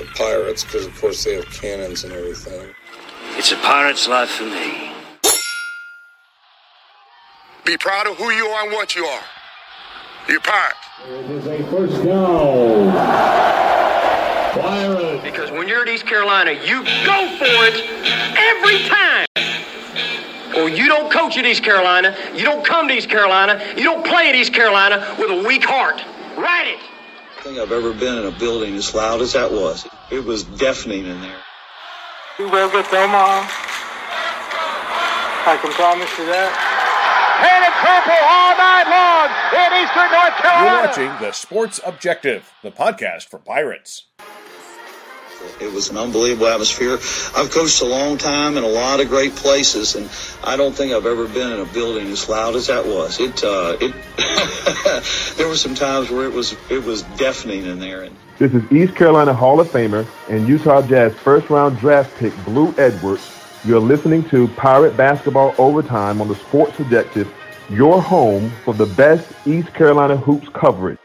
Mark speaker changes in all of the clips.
Speaker 1: the Pirates because, of course, they have cannons and everything.
Speaker 2: It's a pirate's life for me.
Speaker 3: Be proud of who you are and what you are. You're pirate.
Speaker 4: It is a first down. Pirates.
Speaker 5: Because when you're at East Carolina, you go for it every time. Or you don't coach at East Carolina, you don't come to East Carolina, you don't play at East Carolina with a weak heart. Write it.
Speaker 6: I think I've ever been in a building as loud as that was. It was deafening in there.
Speaker 7: We will get them on. I can promise you that.
Speaker 8: Painted purple all night long in Eastern North Carolina.
Speaker 9: You're watching The Sports Objective, the podcast for Pirates.
Speaker 6: It was an unbelievable atmosphere. I've coached a long time in a lot of great places, and I don't think I've ever been in a building as loud as that was. It, uh, it. there were some times where it was it was deafening in there.
Speaker 10: This is East Carolina Hall of Famer and Utah Jazz first round draft pick Blue Edwards. You're listening to Pirate Basketball Overtime on the Sports Objective, your home for the best East Carolina hoops coverage.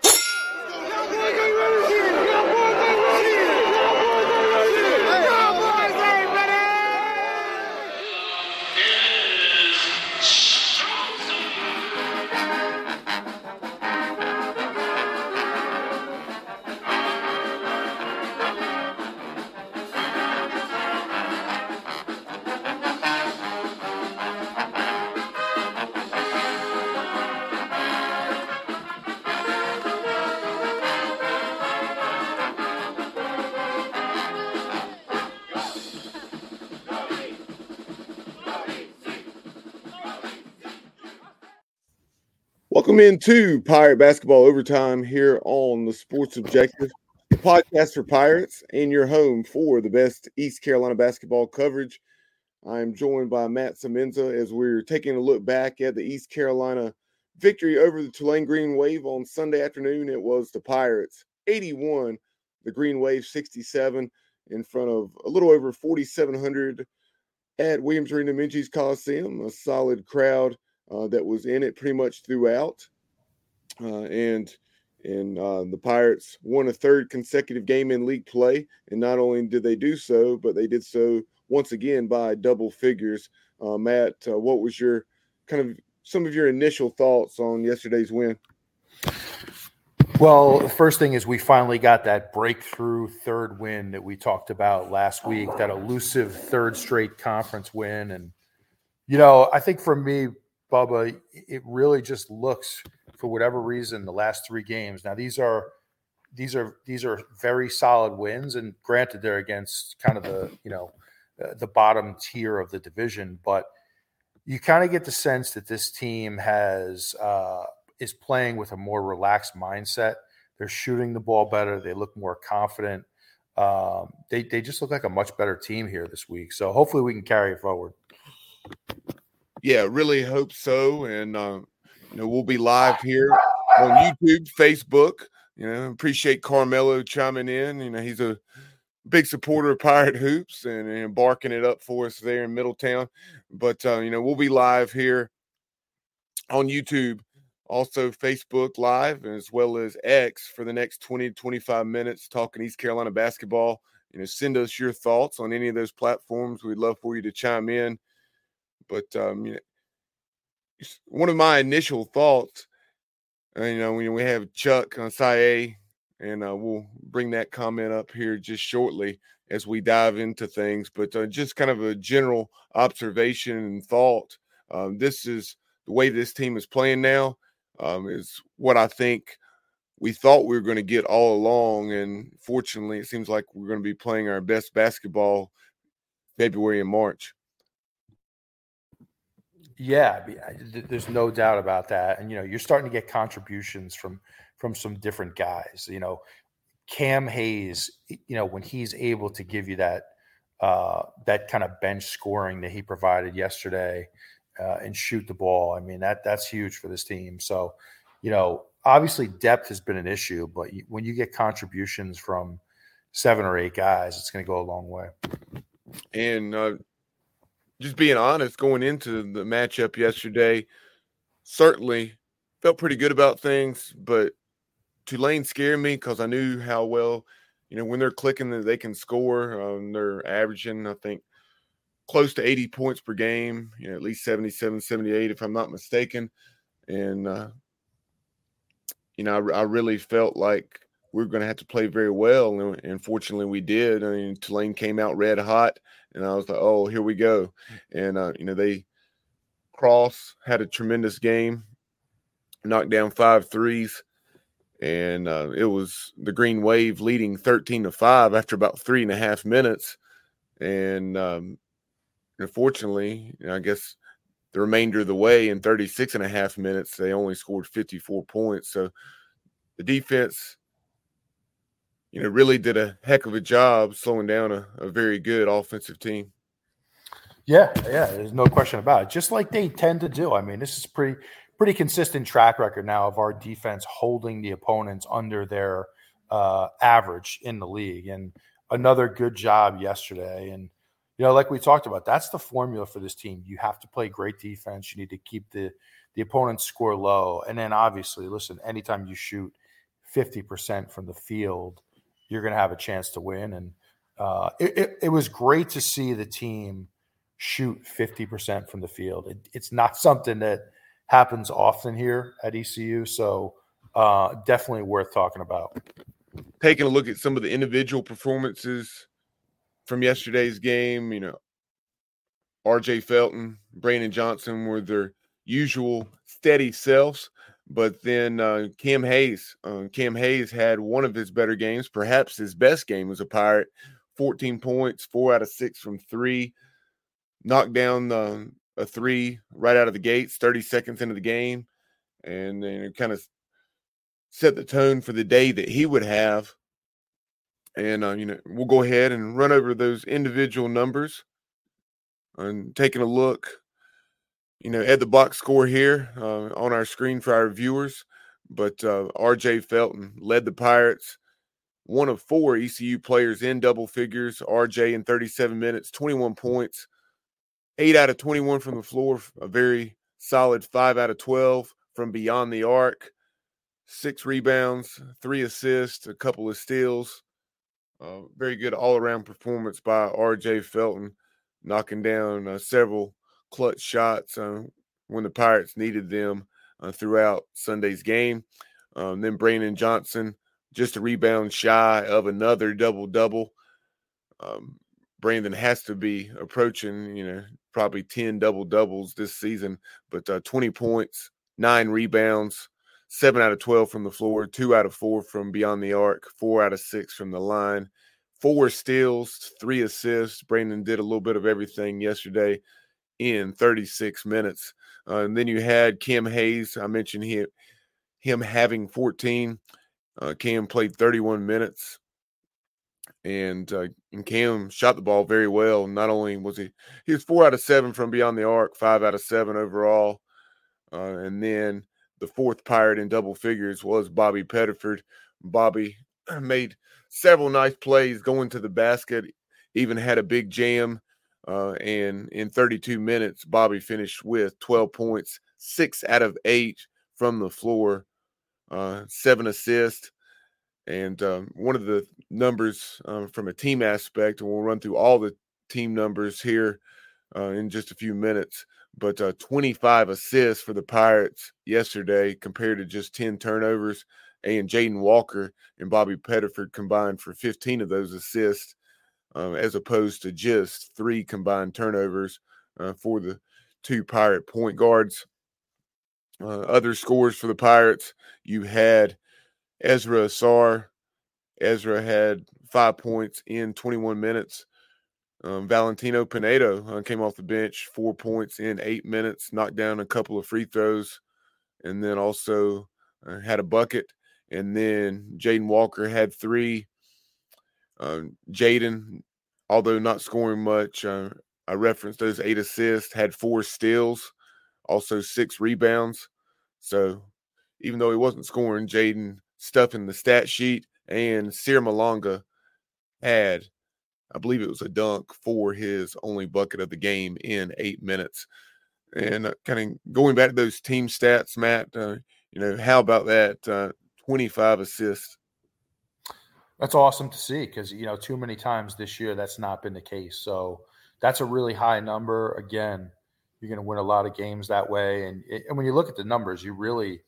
Speaker 11: Welcome into Pirate Basketball Overtime here on the Sports Objective, the podcast for Pirates, and your home for the best East Carolina basketball coverage. I'm joined by Matt Semenza as we're taking a look back at the East Carolina victory over the Tulane Green Wave on Sunday afternoon. It was the Pirates 81, the Green Wave 67, in front of a little over 4,700 at Williams Arena Minges Coliseum, a solid crowd uh, that was in it pretty much throughout. Uh, and and uh, the Pirates won a third consecutive game in league play. And not only did they do so, but they did so once again by double figures. Uh, Matt, uh, what was your kind of some of your initial thoughts on yesterday's win?
Speaker 12: Well, the first thing is we finally got that breakthrough third win that we talked about last week, that elusive third straight conference win. And, you know, I think for me, Bubba, it really just looks for whatever reason the last three games. Now these are these are these are very solid wins, and granted they're against kind of the you know uh, the bottom tier of the division, but you kind of get the sense that this team has uh, is playing with a more relaxed mindset. They're shooting the ball better. They look more confident. Um, they they just look like a much better team here this week. So hopefully we can carry it forward
Speaker 11: yeah, really hope so. And uh, you know, we'll be live here on YouTube, Facebook. You know, appreciate Carmelo chiming in. You know, he's a big supporter of Pirate Hoops and, and barking it up for us there in Middletown. But uh, you know, we'll be live here on YouTube, also Facebook Live, as well as X for the next 20 to 25 minutes talking East Carolina basketball. You know, send us your thoughts on any of those platforms. We'd love for you to chime in. But um, you know, one of my initial thoughts, uh, you know, when we have Chuck on SIA, and uh, we'll bring that comment up here just shortly as we dive into things. But uh, just kind of a general observation and thought. Um, this is the way this team is playing now. Um, is what I think we thought we were going to get all along, and fortunately, it seems like we're going to be playing our best basketball February and March.
Speaker 12: Yeah, there's no doubt about that. And you know, you're starting to get contributions from from some different guys. You know, Cam Hayes. You know, when he's able to give you that uh, that kind of bench scoring that he provided yesterday uh, and shoot the ball. I mean, that that's huge for this team. So, you know, obviously depth has been an issue, but when you get contributions from seven or eight guys, it's going to go a long way.
Speaker 11: And uh, just being honest, going into the matchup yesterday, certainly felt pretty good about things, but Tulane scared me because I knew how well you know, when they're clicking, they can score. Um, they're averaging, I think, close to 80 points per game, you know, at least 77, 78, if I'm not mistaken. And, uh, you know, I, I really felt like we were going to have to play very well. And, and fortunately, we did. I mean, Tulane came out red hot, and I was like, oh, here we go. And, uh, you know, they, Cross had a tremendous game, knocked down five threes and uh, it was the Green Wave leading 13 to 5 after about three and a half minutes. And um, unfortunately, I guess the remainder of the way in 36 and a half minutes, they only scored 54 points. So the defense, you know, really did a heck of a job slowing down a, a very good offensive team.
Speaker 12: Yeah, yeah, there's no question about it. Just like they tend to do. I mean, this is pretty pretty consistent track record now of our defense holding the opponents under their uh, average in the league. And another good job yesterday. And you know, like we talked about, that's the formula for this team. You have to play great defense. You need to keep the the opponent's score low, and then obviously, listen. Anytime you shoot fifty percent from the field, you're going to have a chance to win. And uh, it, it, it was great to see the team shoot 50% from the field. It, it's not something that happens often here at ECU. So uh, definitely worth talking about.
Speaker 11: Taking a look at some of the individual performances from yesterday's game, you know, RJ Felton, Brandon Johnson were their usual steady selves. But then uh, Cam Hayes, uh, Cam Hayes had one of his better games, perhaps his best game as a Pirate. 14 points, four out of six from three, knocked down the a three right out of the gates, 30 seconds into the game, and then it kind of set the tone for the day that he would have. And uh, you know, we'll go ahead and run over those individual numbers and taking a look, you know, at the box score here uh, on our screen for our viewers. But uh, R.J. Felton led the Pirates, one of four ECU players in double figures. R.J. in 37 minutes, 21 points, eight out of 21 from the floor, a very solid five out of 12 from beyond the arc, six rebounds, three assists, a couple of steals. Uh, very good all around performance by RJ Felton, knocking down uh, several clutch shots uh, when the Pirates needed them uh, throughout Sunday's game. Um, then Brandon Johnson, just a rebound shy of another double double. Um, Brandon has to be approaching, you know, probably 10 double doubles this season, but uh, 20 points, nine rebounds, seven out of 12 from the floor, two out of four from beyond the arc, four out of six from the line, four steals, three assists. Brandon did a little bit of everything yesterday in 36 minutes. Uh, and then you had Cam Hayes. I mentioned him, him having 14. Uh, Cam played 31 minutes and uh, and Cam shot the ball very well. Not only was he he was four out of seven from beyond the arc, five out of seven overall, uh, and then the fourth pirate in double figures was Bobby Pettiford. Bobby made several nice plays going to the basket, even had a big jam. Uh, and in 32 minutes, Bobby finished with 12 points, six out of eight from the floor, uh, seven assists. And um, one of the numbers uh, from a team aspect, and we'll run through all the team numbers here uh, in just a few minutes. But uh, 25 assists for the Pirates yesterday compared to just 10 turnovers. And Jaden Walker and Bobby Pettiford combined for 15 of those assists, um, as opposed to just three combined turnovers uh, for the two Pirate point guards. Uh, other scores for the Pirates, you had Ezra Ausar. Ezra had five points in 21 minutes. Um, Valentino Pinedo uh, came off the bench, four points in eight minutes, knocked down a couple of free throws, and then also uh, had a bucket. And then Jaden Walker had three. Um, Jaden, although not scoring much, uh, I referenced those eight assists, had four steals, also six rebounds. So even though he wasn't scoring, Jaden stuff in the stat sheet, and Sir Malonga had, I believe it was a dunk for his only bucket of the game in eight minutes. And uh, kind of going back to those team stats, Matt, uh, you know, how about that uh, 25 assists?
Speaker 12: That's awesome to see because you know too many times this year that's not been the case. So that's a really high number. Again, you're going to win a lot of games that way. And and when you look at the numbers, you really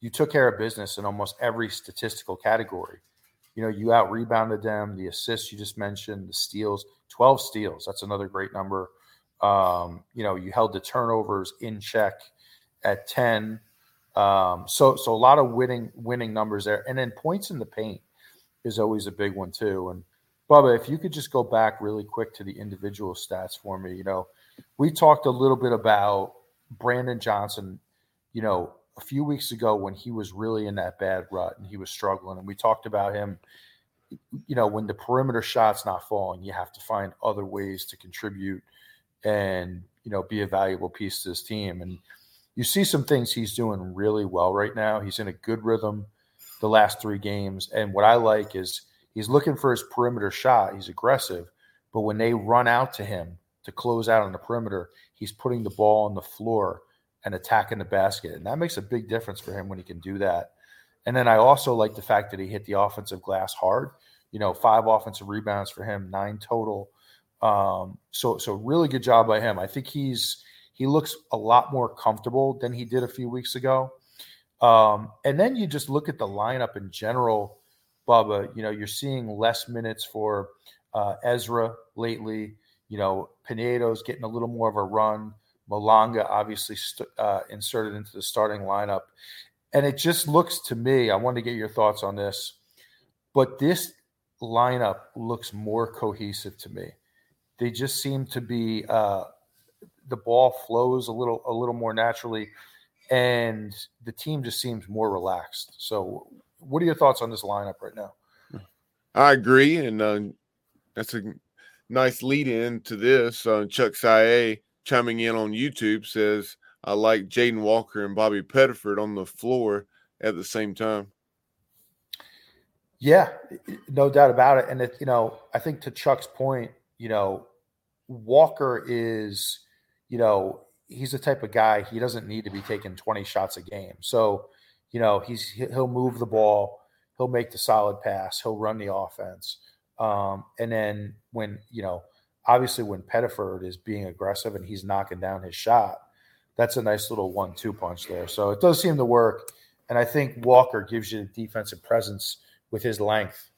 Speaker 12: you took care of business in almost every statistical category. You know, you out rebounded them, the assists you just mentioned, the steals, 12 steals. That's another great number. Um, you know, you held the turnovers in check at 10. Um, so so a lot of winning winning numbers there. And then points in the paint is always a big one too. And Bubba, if you could just go back really quick to the individual stats for me, you know, we talked a little bit about Brandon Johnson, you know, a few weeks ago when he was really in that bad rut and he was struggling. And we talked about him, you know, when the perimeter shot's not falling, you have to find other ways to contribute and, you know, be a valuable piece to this team. And you see some things he's doing really well right now. He's in a good rhythm the last three games. And what I like is he's looking for his perimeter shot. He's aggressive, but when they run out to him to close out on the perimeter, he's putting the ball on the floor and attacking the basket. And that makes a big difference for him when he can do that. And then I also like the fact that he hit the offensive glass hard. You know, five offensive rebounds for him, nine total. Um, so so really good job by him. I think he's he looks a lot more comfortable than he did a few weeks ago. Um, and then you just look at the lineup in general, Bubba. You know, you're seeing less minutes for uh, Ezra lately. You know, Pinedo's getting a little more of a run. Malonga obviously st- uh, inserted into the starting lineup. And it just looks to me, I want to get your thoughts on this, but this lineup looks more cohesive to me. They just seem to be uh, the ball flows a little a little more naturally, and the team just seems more relaxed. So, what are your thoughts on this lineup right now?
Speaker 11: I agree, and uh, that's a nice lead in to this. Uh, Chuck Saye chiming in on YouTube says, I like Jaden Walker and Bobby Pettiford on the floor at the same time.
Speaker 12: Yeah, no doubt about it. And it, you know, I think to Chuck's point, you know, Walker is, you know, he's the type of guy he doesn't need to be taking 20 shots a game. So, you know, he's he'll move the ball, he'll make the solid pass, he'll run the offense. Um, and then when, you know, obviously when Pettiford is being aggressive and he's knocking down his shot, that's a nice little one-two punch there. So it does seem to work, and I think Walker gives you the defensive presence with his length.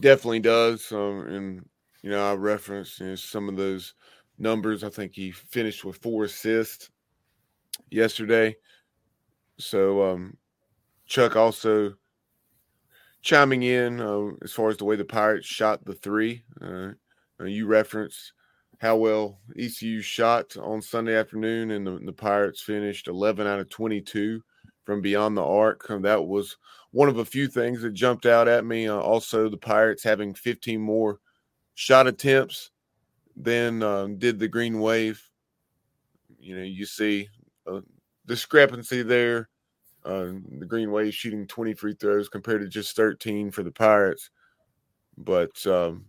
Speaker 11: Definitely does, um, and you know I referenced you know, some of those numbers. I think he finished with four assists yesterday. So um, Chuck also chiming in uh, as far as the way the Pirates shot the three. Uh, uh you referenced how well ECU shot on Sunday afternoon, and the, the, Pirates finished 11 out of 22 from beyond the arc. Um, that was one of a few things that jumped out at me. Uh, also, the Pirates having 15 more shot attempts than um, did the Green Wave. You know, you see a discrepancy there uh, the Green Wave shooting 20 free throws compared to just 13 for the Pirates. But um,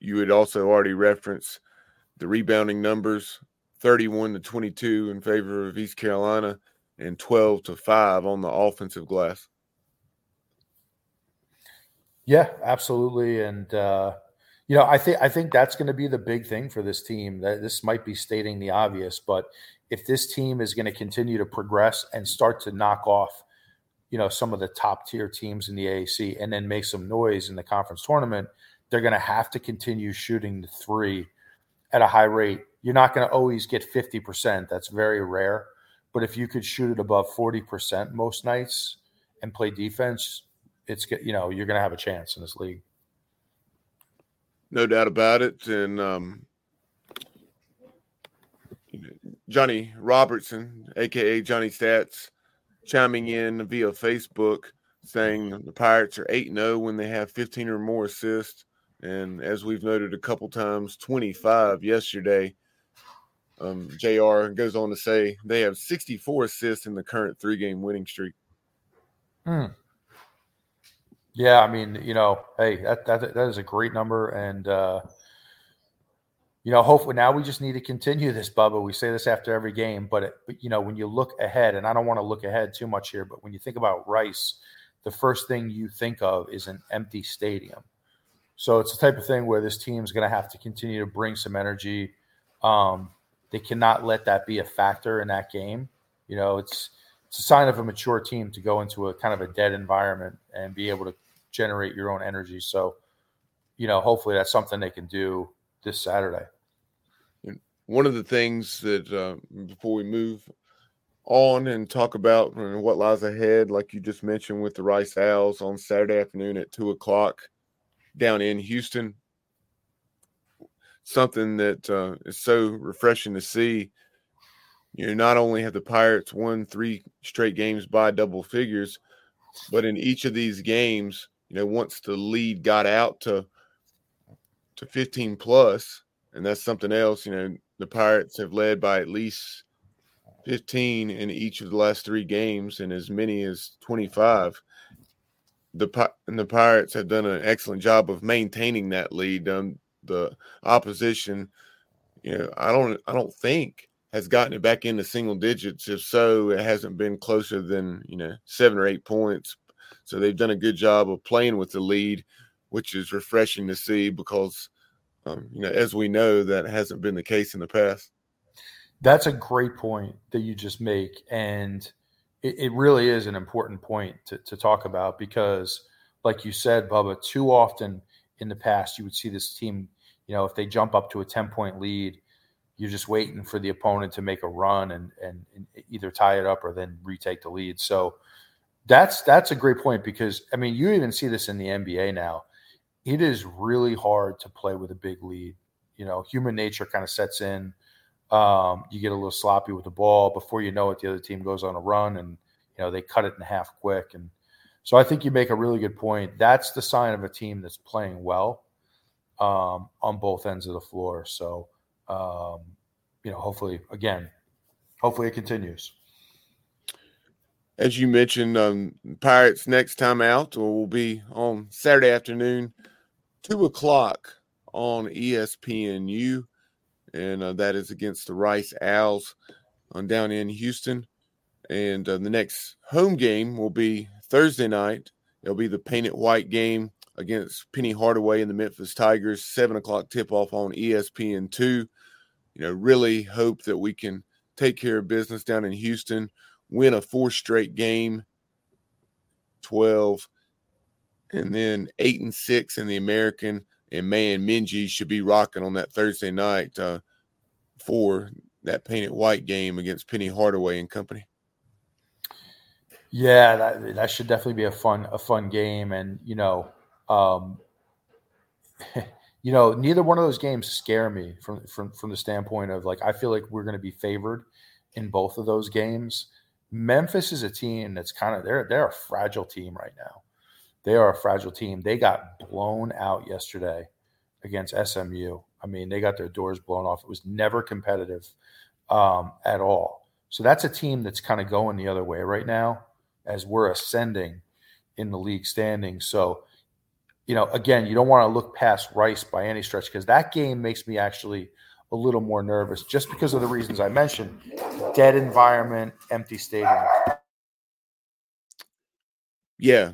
Speaker 11: you had also already referenced the rebounding numbers 31 to 22 in favor of East Carolina and 12 to 5 on the offensive glass.
Speaker 12: Yeah, absolutely. And, uh, you know, I think I think that's going to be the big thing for this team. That this might be stating the obvious, but if this team is going to continue to progress and start to knock off, you know, some of the top tier teams in the AAC and then make some noise in the conference tournament, they're going to have to continue shooting the three at a high rate. You're not going to always get 50%. That's very rare. But if you could shoot it above 40% most nights and play defense, it's you know, you're going to have a chance in this league.
Speaker 11: No doubt about it. And um, Johnny Robertson, aka Johnny Stats, chiming in via Facebook saying the Pirates are 8 0 when they have 15 or more assists. And as we've noted a couple times, 25 yesterday. Um, JR goes on to say they have 64 assists in the current three game winning streak.
Speaker 12: Hmm. Yeah, I mean, you know, hey, that, that that is a great number, and uh, you know, hopefully now we just need to continue this, Bubba. We say this after every game, but, it, but you know, when you look ahead, and I don't want to look ahead too much here, but when you think about Rice, the first thing you think of is an empty stadium. So it's the type of thing where this team is going to have to continue to bring some energy. Um, they cannot let that be a factor in that game. You know, it's it's a sign of a mature team to go into a kind of a dead environment and be able to generate your own energy. So, you know, hopefully that's something they can do this Saturday.
Speaker 11: One of the things that uh, before we move on and talk about what lies ahead, like you just mentioned with the Rice Owls on Saturday afternoon at two o'clock down in Houston. Something that uh, is so refreshing to see. You not only have the Pirates won three straight games by double figures, but in each of these games, know, once the lead got out to to 15 plus, and that's something else, you know, the Pirates have led by at least 15 in each of the last three games and as many as 25. The and the Pirates have done an excellent job of maintaining that lead. Um, the opposition, you know, I don't, I don't think has gotten it back into single digits. If so, it hasn't been closer than you know seven or eight points. So they've done a good job of playing with the lead, which is refreshing to see because, um, you know, as we know, that hasn't been the case in the past.
Speaker 12: That's a great point that you just make. And it, it really is an important point to, to talk about because, like you said, Bubba, too often in the past, you would see this team, you know, if they jump up to a 10 point lead, you're just waiting for the opponent to make a run and, and, and either tie it up or then retake the lead. So that's that's a great point because I mean you even see this in the NBA now. It is really hard to play with a big lead. You know, human nature kind of sets in. Um, you get a little sloppy with the ball. Before you know it, the other team goes on a run and you know they cut it in half quick. And so I think you make a really good point. That's the sign of a team that's playing well um, on both ends of the floor. So um, you know, hopefully, again, hopefully it continues.
Speaker 11: As you mentioned, um, Pirates next time out will be on Saturday afternoon, two o'clock on ESPNU and uh, that is against the Rice Owls on down in Houston. And uh, the next home game will be Thursday night. It'll be the painted white game against Penny Hardaway and the Memphis Tigers, seven o'clock tip off on ESPN two. You know, really hope that we can take care of business down in Houston, win a four straight game, twelve, and then eight and six in the American and man, Minges should be rocking on that Thursday night uh, for that painted white game against Penny Hardaway and company.
Speaker 12: Yeah, that, that should definitely be a fun a fun game, and you know, um, you know, neither one of those games scare me from from from the standpoint of like I feel like we're going to be favored in both of those games. Memphis is a team that's kind of they're they're a fragile team right now they are a fragile team. They got blown out yesterday against SMU. I mean, they got their doors blown off. It was never competitive um, at all. So that's a team that's kind of going the other way right now as we're ascending in the league standing. So, you know, again, you don't want to look past Rice by any stretch because that game makes me actually a little more nervous just because of the reasons I mentioned dead environment, empty stadium.
Speaker 11: Yeah,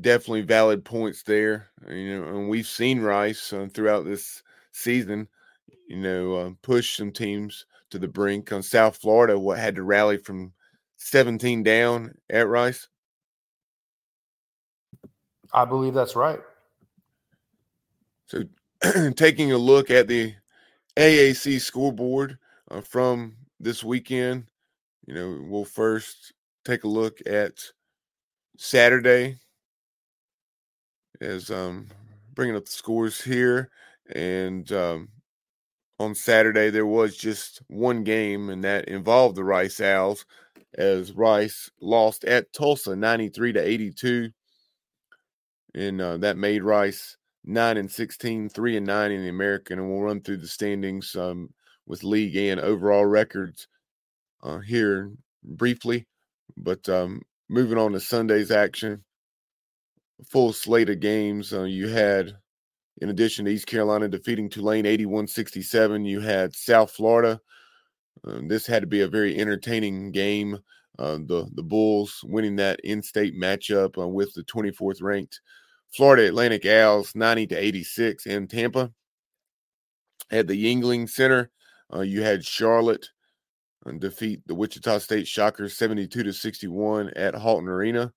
Speaker 11: definitely valid points there. You know, and we've seen Rice uh, throughout this season, you know, uh, push some teams to the brink. On South Florida, what had to rally from 17 down at Rice?
Speaker 12: I believe that's right.
Speaker 11: So, taking a look at the AAC scoreboard uh, from this weekend, you know, we'll first take a look at Saturday, as um, bringing up the scores here. And um, on Saturday, there was just one game, and that involved the Rice Owls as Rice lost at Tulsa 93 to 82. And uh, that made Rice 9 and 16, 3 and 9 in the American. And we'll run through the standings um, with league and overall records uh, here briefly. But um, moving on to Sunday's action, full slate of games. Uh, you had, in addition to East Carolina defeating Tulane 81 67, you had South Florida. Uh, this had to be a very entertaining game. uh, the the Bulls winning that in-state matchup uh, with the 24th ranked Florida Atlantic Owls, 90 to 86 in Tampa. At the Yuengling Center, uh, you had Charlotte uh, defeat the Wichita State Shockers 72 to 61 at Halton Arena,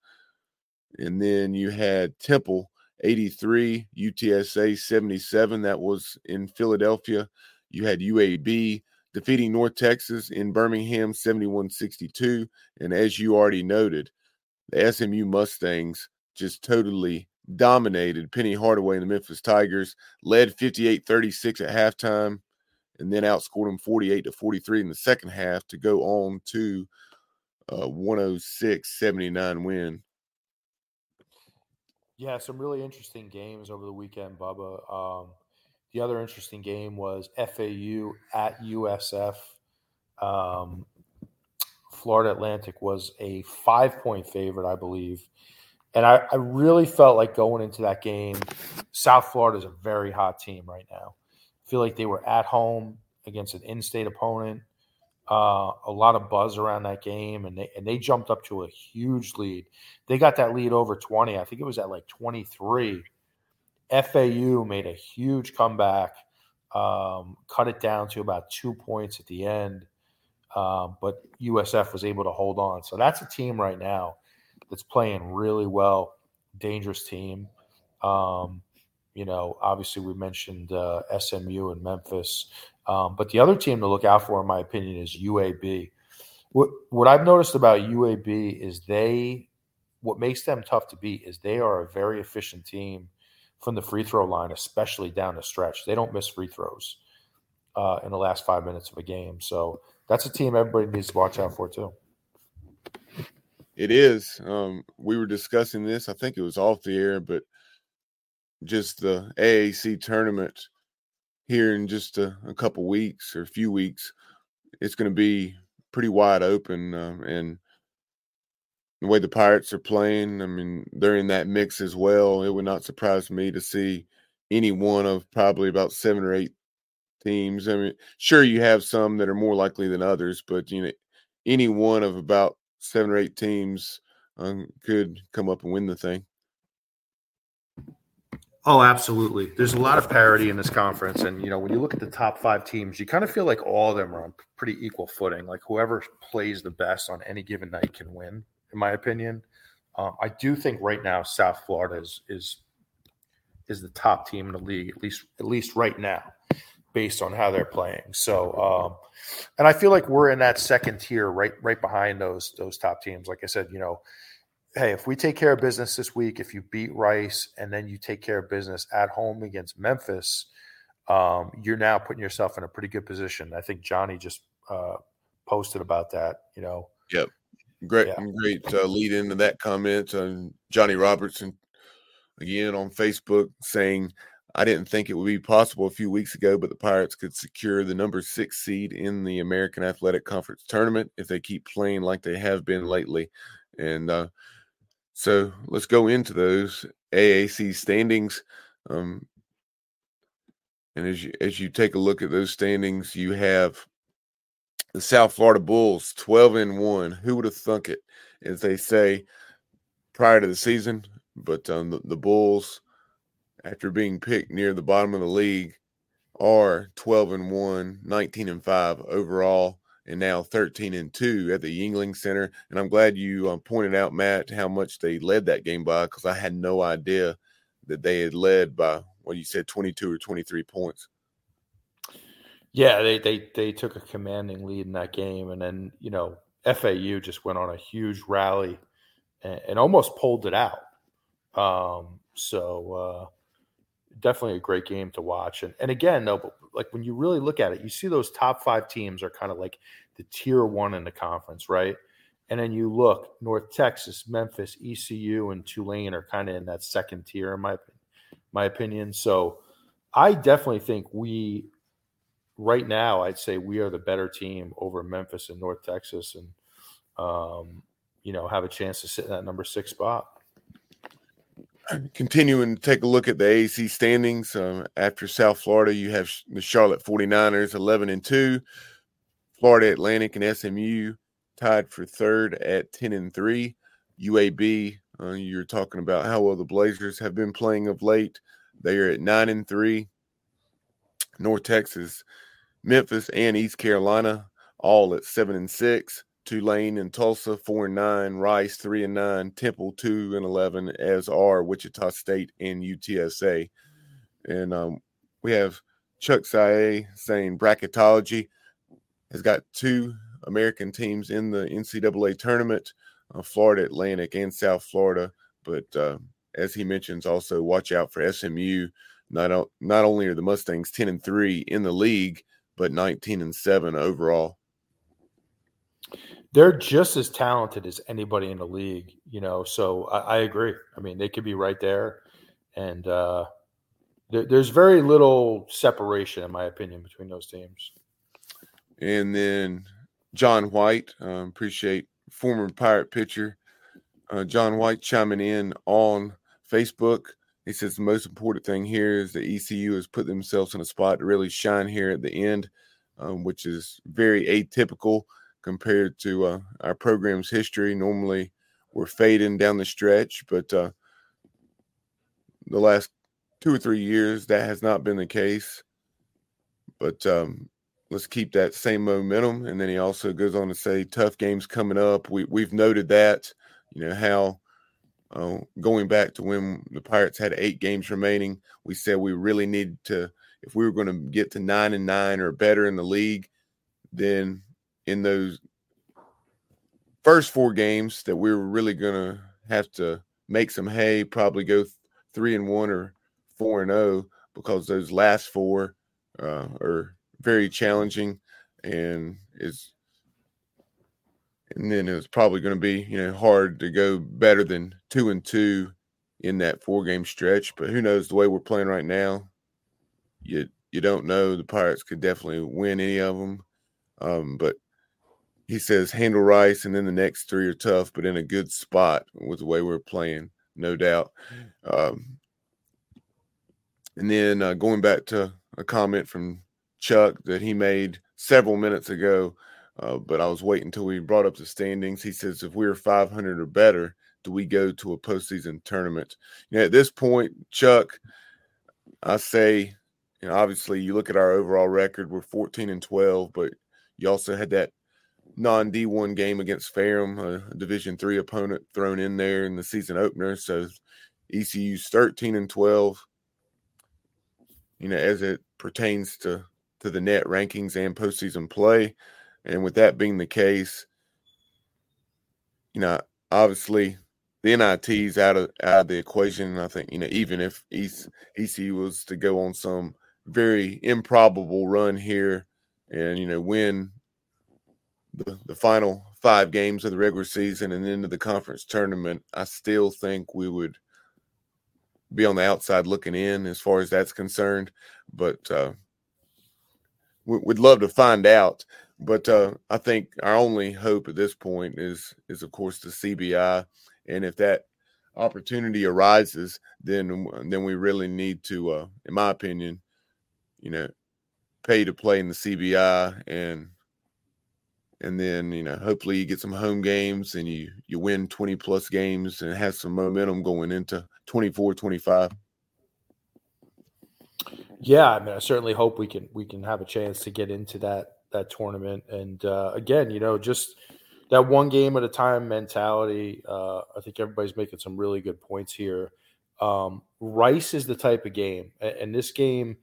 Speaker 11: and then you had Temple 83, UTSA 77. That was in Philadelphia. You had UAB defeating North Texas in Birmingham 71 62. And as you already noted, the SMU Mustangs just totally dominated Penny Hardaway and the Memphis Tigers, led 58 36 at halftime, and then outscored them 48 to 43 in the second half to go on to a 106 79 win.
Speaker 12: Yeah, some really interesting games over the weekend, Bubba. Um, the other interesting game was FAU at USF. Um, Florida Atlantic was a five point favorite, I believe. And I, I, really felt like going into that game, South Florida is a very hot team right now. I feel like they were at home against an in state opponent. Uh, a lot of buzz around that game, and they and they jumped up to a huge lead. They got that lead over twenty. I think it was at like twenty three FAU made a huge comeback, um, cut it down to about two points at the end, um, but USF was able to hold on. So that's a team right now that's playing really well, dangerous team. Um, you know, obviously we mentioned uh, SMU and Memphis, um, but the other team to look out for, in my opinion, is UAB. What what I've noticed about UAB is they, what makes them tough to beat is they are a very efficient team from the free throw line, especially down the stretch. They don't miss free throws uh, in the last five minutes of a game. So that's a team everybody needs to watch out for too.
Speaker 11: It is. Um, we were discussing this. I think it was off the air, but just the AAC tournament here in just a, a couple weeks or a few weeks, it's going to be pretty wide open. Um, and the way the Pirates are playing, I mean, they're in that mix as well. It would not surprise me to see any one of probably about seven or eight teams. I mean, sure, you have some that are more likely than others, but you know, any one of about seven or eight teams um, could come up and win the thing.
Speaker 12: Oh, absolutely. There's a lot of parity in this conference, and you know, when you look at the top five teams, you kind of feel like all of them are on pretty equal footing. Like whoever plays the best on any given night can win in my opinion. Um, I do think right now South Florida is is is the top team in the league, at least at least right now, based on how they're playing. So, um, and I feel like we're in that second tier, right right behind those those top teams. Like I said, you know, hey, if we take care of business this week, if you beat Rice and then you take care of business at home against Memphis, um, you're now putting yourself in a pretty good position. I think Johnny just uh, posted about that. You know,
Speaker 11: yep. Great, yeah. great uh, lead into that comment. And Johnny Robertson again on Facebook saying, I didn't think it would be possible a few weeks ago, but the Pirates could secure the number six seed in the American Athletic Conference tournament if they keep playing like they have been lately. And uh, so let's go into those AAC standings. Um, and as you, as you take a look at those standings, you have the South Florida Bulls, 12 and 1. Who would have thunk it, as they say, prior to the season? But um, the, the, Bulls, after being picked near the bottom of the league, are 12 and 1, 19 and 5 overall, and now 13 and 2 at the Yuengling Center. And I'm glad you uh, pointed out, Matt, how much they led that game by because I had no idea that they had led by what you said 22 or 23 points.
Speaker 12: Yeah, they they they took a commanding lead in that game, and then you know FAU just went on a huge rally and, and almost pulled it out. Um, so uh, definitely a great game to watch. And and again, though, like when you really look at it, you see those top five teams are kind of like the tier one in the conference, right? And then you look, North Texas, Memphis, ECU, and Tulane are kind of in that second tier, in my my opinion. So I definitely think we right now, I'd say we are the better team over Memphis and North Texas, and um, you know have a chance to sit in that number six spot.
Speaker 11: Continuing to take a look at the AAC standings, um, after South Florida, you have the Charlotte 49ers 11 and 2, Florida Atlantic and SMU tied for third at 10 and 3. UAB, uh, you're talking about how well the Blazers have been playing of late. They are at 9 and 3. North Texas, Memphis, and East Carolina all at 7 and 6. Tulane and Tulsa, 4 and 9. Rice, 3 and 9. Temple, 2 and 11, as are Wichita State and UTSA. And um, we have Chuck Saye saying bracketology has got two American teams in the NCAA tournament, uh, Florida Atlantic and South Florida. But uh, as he mentions, also watch out for SMU. Not not only are the Mustangs ten and three in the league, but nineteen and seven overall.
Speaker 12: They're just as talented as anybody in the league, you know. So I, I agree. I mean, they could be right there, and uh, there, there's very little separation, in my opinion, between those teams.
Speaker 11: And then John White, um, appreciate former Pirate pitcher uh, John White chiming in on Facebook. He says the most important thing here is that ECU has put themselves in a spot to really shine here at the end, um, which is very atypical compared to uh, our program's history. Normally, we're fading down the stretch, but uh, the last two or three years that has not been the case. But um, let's keep that same momentum. And then he also goes on to say, tough games coming up. We we've noted that, you know, how uh, going back to when the Pirates had eight games remaining, we said we really needed to, if we were going to get to nine and nine or better in the league, then in those first four games that we were really going to have to make some hay, probably go three and one or four and oh, because those last four uh, are very challenging and is and then it's probably going to be you know hard to go better than two and two in that four game stretch but who knows the way we're playing right now. You you don't know. The pirates could definitely win any of them um, but he says handle rice and then the next three are tough but in a good spot with the way we're playing no doubt um, and then uh, going back to a comment from Chuck that he made several minutes ago, uh, but I was waiting until we brought up the standings. He says if we are 500 or better, do we go to a postseason tournament? You know, at this point, Chuck, I say, you know, obviously you look at our overall record, we're 14 and 12, but you also had that non D1 game against Ferrum, a Division three opponent thrown in there in the season opener. So ECU's 13 and 12. You know, as it pertains to to the net rankings and postseason play. And with that being the case, you know, obviously the NIT's out of out of the equation. I think, you know, even if EC was to go on some very improbable run here and, you know, win the, the final five games of the regular season and into the conference tournament, I still think we would be on the outside looking in as far as that's concerned. But uh, we'd love to find out. But uh, I think our only hope at this point is is of course the CBI, and if that opportunity arises, then then we really need to, uh, in my opinion, you know, pay to play in the CBI and and then you know hopefully you get some home games and you you win 20 plus games and have some momentum going into 24 25
Speaker 12: yeah, I mean, I certainly hope we can we can have a chance to get into that that tournament. And uh, again, you know, just that one game at a time mentality. Uh, I think everybody's making some really good points here. Um, Rice is the type of game, and this game,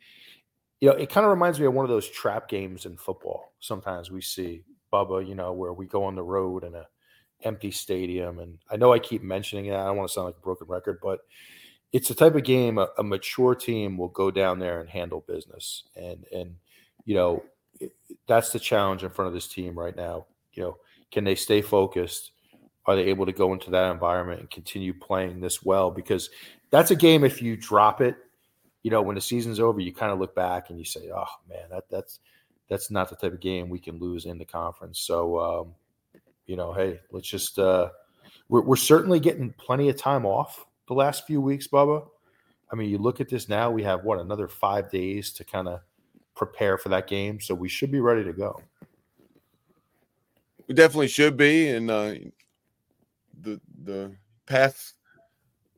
Speaker 12: you know, it kind of reminds me of one of those trap games in football. Sometimes we see Bubba, you know, where we go on the road in a empty stadium, and I know I keep mentioning that. I don't want to sound like a broken record, but it's the type of game a, a, mature team will go down there and handle business. And and you know that's the challenge in front of this team right now. You know, can they stay focused? Are they able to go into that environment and continue playing this well? Because that's a game. If you drop it, you know, when the season's over, you kind of look back and you say, "Oh man, that that's that's not the type of game we can lose in the conference." So, um, you know, hey, let's just uh, we're, we're certainly getting plenty of time off the last few weeks, Bubba. I mean, you look at this now, we have what another five days to kind of prepare for that game. So we should be ready to go.
Speaker 11: we definitely should be, and uh, the the past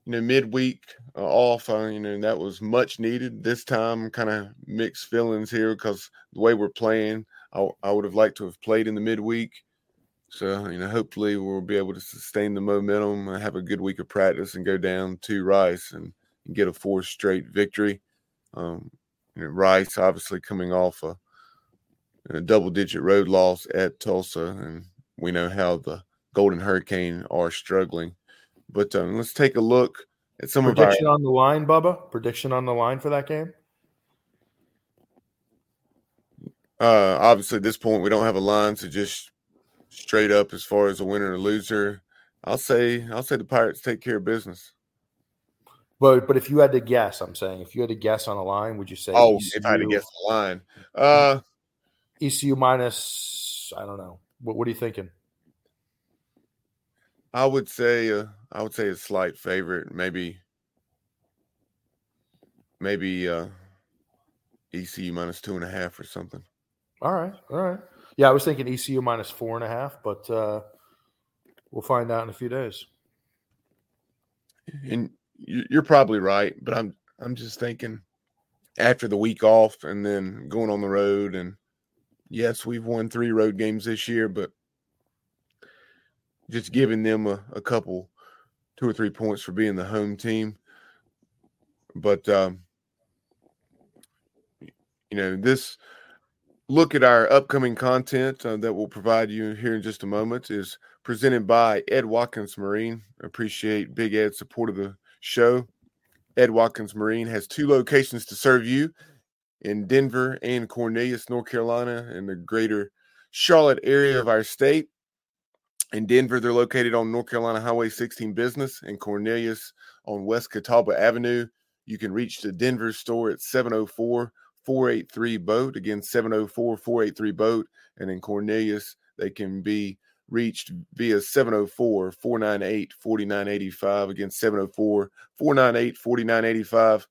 Speaker 11: you know midweek uh, off, uh, you know that was much needed. This time, kind of mixed feelings here because the way we're playing, I, I would have liked to have played in the midweek. So you know, hopefully we'll be able to sustain the momentum, have a good week of practice, and go down to Rice and, and get a four straight victory. Um, you know, Rice obviously coming off a, a double-digit road loss at Tulsa, and we know how the Golden Hurricane are struggling. But um, let's take a look at some
Speaker 12: prediction
Speaker 11: of our Prediction
Speaker 12: on the line, Bubba. Prediction on the line for that game.
Speaker 11: Uh, obviously, at this point, we don't have a line, so just straight up as far as a winner or loser. I'll say I'll say the Pirates take care of business.
Speaker 12: But but if you had to guess, I'm saying if you had to guess on a line, would you say?
Speaker 11: Oh, ECU, if I had to guess the line, uh,
Speaker 12: ECU minus. I don't know. What what are you thinking?
Speaker 11: I would say uh, I would say a slight favorite, maybe maybe uh, ECU minus two and a half or something.
Speaker 12: All right, all right. Yeah, I was thinking ECU minus four and a half, but uh, we'll find out in a few days.
Speaker 11: And you're probably right, but I'm I'm just thinking after the week off and then going on the road and yes, we've won three road games this year, but just giving them a, a couple two or three points for being the home team. But um, you know, this look at our upcoming content uh, that we'll provide you here in just a moment is presented by Ed Watkins Marine. Appreciate Big Ed's support of the show. Ed Watkins Marine has two locations to serve you in Denver and Cornelius, North Carolina, and the greater Charlotte area of our state. In Denver, they're located on North Carolina Highway 16 Business and Cornelius on West Catawba Avenue. You can reach the Denver store at 704 483 boat. Again, 704 483 boat. And in Cornelius, they can be reached via 704 498 4985. Again, 704 498 4985.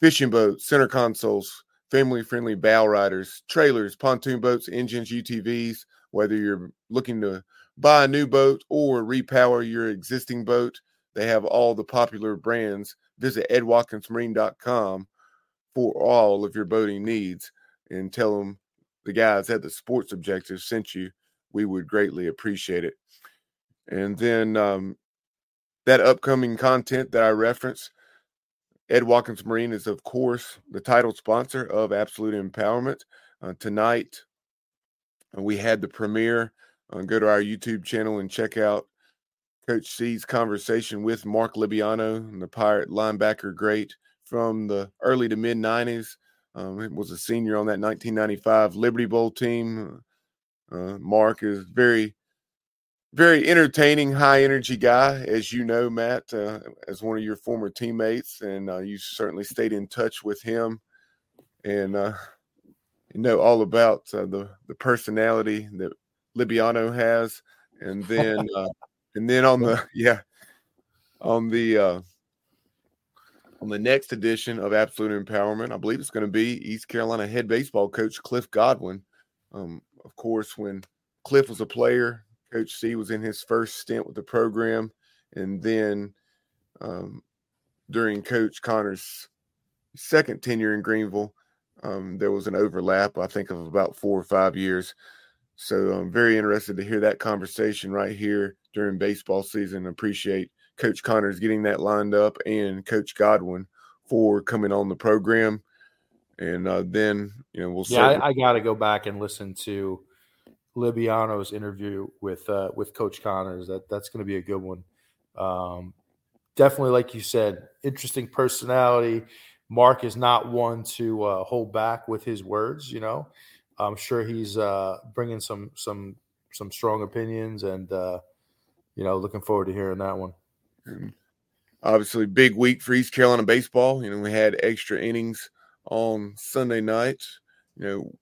Speaker 11: Fishing boats, center consoles, family friendly bow riders, trailers, pontoon boats, engines, UTVs. Whether you're looking to buy a new boat or repower your existing boat, they have all the popular brands. Visit edwatkinsmarine.com for all of your boating needs and tell them the guys at the Sports Objective sent you. We would greatly appreciate it. And then um, that upcoming content that I reference, Ed Watkins Marine is, of course, the title sponsor of Absolute Empowerment. Uh, tonight, we had the premiere. Uh, go to our YouTube channel and check out Coach C's conversation with Mark Libiano, the Pirate linebacker great from the early to mid 90s. Um, was a senior on that 1995 Liberty Bowl team. Uh, Mark is very, very entertaining, high energy guy, as you know, Matt, uh, as one of your former teammates, and uh, you certainly stayed in touch with him, and uh, you know all about uh, the the personality that Libiano has, and then uh, and then on the yeah on the uh, on the next edition of Absolute Empowerment. I believe it's going to be East Carolina head baseball coach Cliff Godwin. Um, of course, when Cliff was a player, Coach C was in his first stint with the program, and then um, during Coach Connor's second tenure in Greenville, um, there was an overlap, I think, of about four or five years. So I'm very interested to hear that conversation right here during baseball season. Appreciate Coach Connors getting that lined up and Coach Godwin for coming on the program. And uh, then, you know, we'll
Speaker 12: Yeah, I, I got to go back and listen to Libiano's interview with uh, with Coach Connors. That that's going to be a good one. Um, definitely, like you said, interesting personality. Mark is not one to uh, hold back with his words. You know, I'm sure he's uh, bringing some some some strong opinions, and uh, you know, looking forward to hearing that one.
Speaker 11: Obviously, big week for East Carolina baseball. You know, we had extra innings on Sunday night. You know,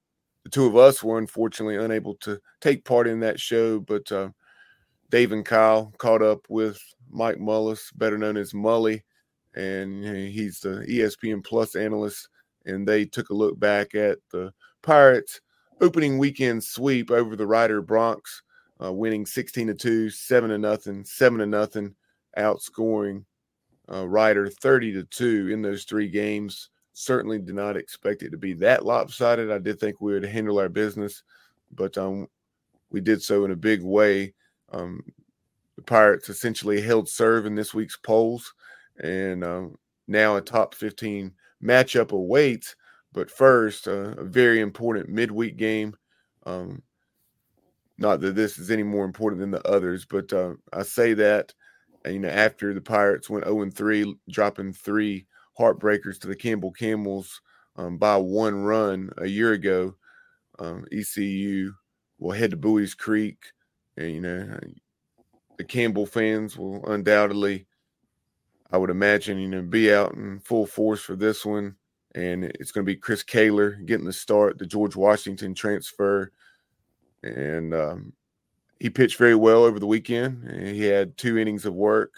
Speaker 11: the two of us were unfortunately unable to take part in that show, but uh, Dave and Kyle caught up with Mike Mullis, better known as Mully, and he's the ESPN Plus analyst. And they took a look back at the Pirates' opening weekend sweep over the Rider Broncs, uh, winning 16 to 2, 7 to nothing, 7 to nothing, outscoring uh, Rider 30 to 2 in those three games. Certainly did not expect it to be that lopsided. I did think we would handle our business, but um, we did so in a big way. Um, the Pirates essentially held serve in this week's polls and um, now a top 15 matchup awaits. But first, uh, a very important midweek game. Um, not that this is any more important than the others, but uh, I say that you know after the Pirates went 0 3, dropping three heartbreakers to the Campbell Camels um, by one run a year ago. Um, ECU will head to Buies Creek, and you know the Campbell fans will undoubtedly, I would imagine, you know, be out in full force for this one. And it's going to be Chris Kaler getting the start, the George Washington transfer. And um, he pitched very well over the weekend. He had two innings of work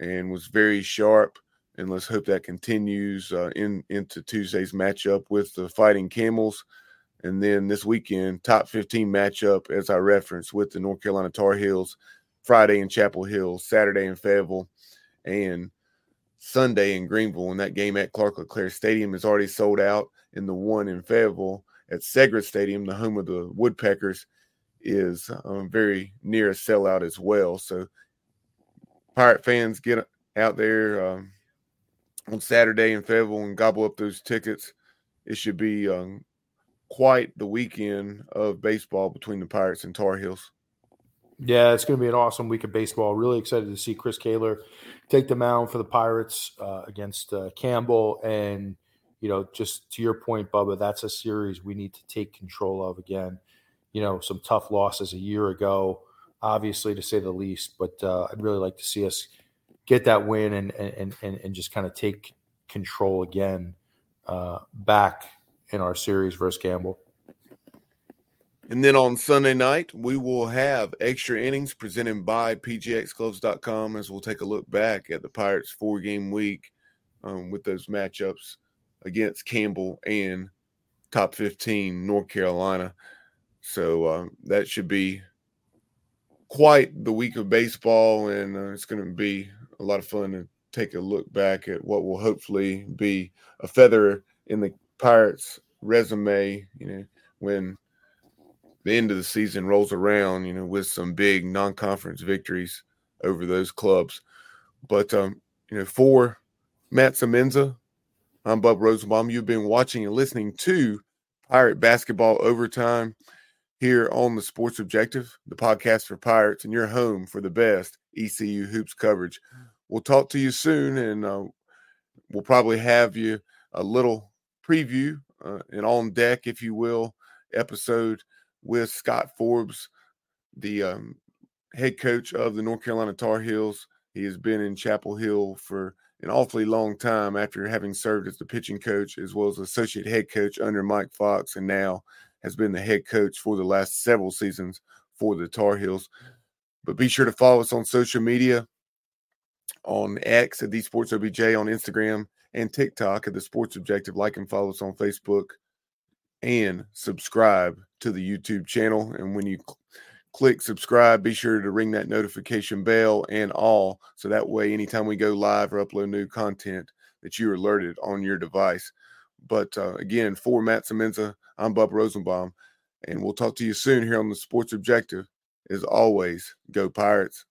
Speaker 11: and was very sharp. And let's hope that continues uh, in into Tuesday's matchup with the Fighting Camels. And then this weekend, top 15 matchup, as I referenced, with the North Carolina Tar Heels Friday in Chapel Hill, Saturday in Fayetteville, and Sunday in Greenville. And that game at Clark LeClair Stadium is already sold out. And the one in Fayetteville at Segra Stadium, the home of the Woodpeckers, is um, very near a sellout as well. So, Pirate fans, get out there um, on Saturday in Fayetteville and gobble up those tickets. It should be um, quite the weekend of baseball between the Pirates and Tar Heels.
Speaker 12: Yeah, it's going to be an awesome week of baseball. Really excited to see Chris Kaler take the mound for the Pirates uh, against uh, Campbell. And, you know, just to your point, Bubba, that's a series we need to take control of again. You know, some tough losses a year ago, obviously, to say the least. But uh, I'd really like to see us get that win and and and, and just kind of take control again uh, back in our series versus Campbell.
Speaker 11: And then on Sunday night, we will have extra innings presented by PGXGloves.com as we'll take a look back at the Pirates' four game week um, with those matchups against Campbell and top 15 North Carolina. So uh, that should be quite the week of baseball, and uh, it's going to be a lot of fun to take a look back at what will hopefully be a feather in the Pirates' resume. You know, when the end of the season rolls around, you know, with some big non-conference victories over those clubs. But um, you know, for Matt Semenza, I'm Bub Rosenbaum. You've been watching and listening to Pirate Basketball Overtime here on the Sports Objective, the podcast for Pirates, and your home for the best ECU hoops coverage. We'll talk to you soon, and uh, we'll probably have you a little preview, uh, an on deck, if you will, episode with Scott Forbes, the um, head coach of the North Carolina Tar Heels. He has been in Chapel Hill for an awfully long time after having served as the pitching coach as well as associate head coach under Mike Fox, and now has been the head coach for the last several seasons for the Tar Heels. But be sure to follow us on social media on X at the Sports OBJ on Instagram and TikTok at the Sports Objective. Like and follow us on Facebook and subscribe to the YouTube channel. And when you cl- click subscribe, be sure to ring that notification bell and all. So that way, anytime we go live or upload new content, that you're alerted on your device. But uh, again, for Matt Semenza, I'm Bub Rosenbaum, and we'll talk to you soon here on the Sports Objective. As always, go Pirates.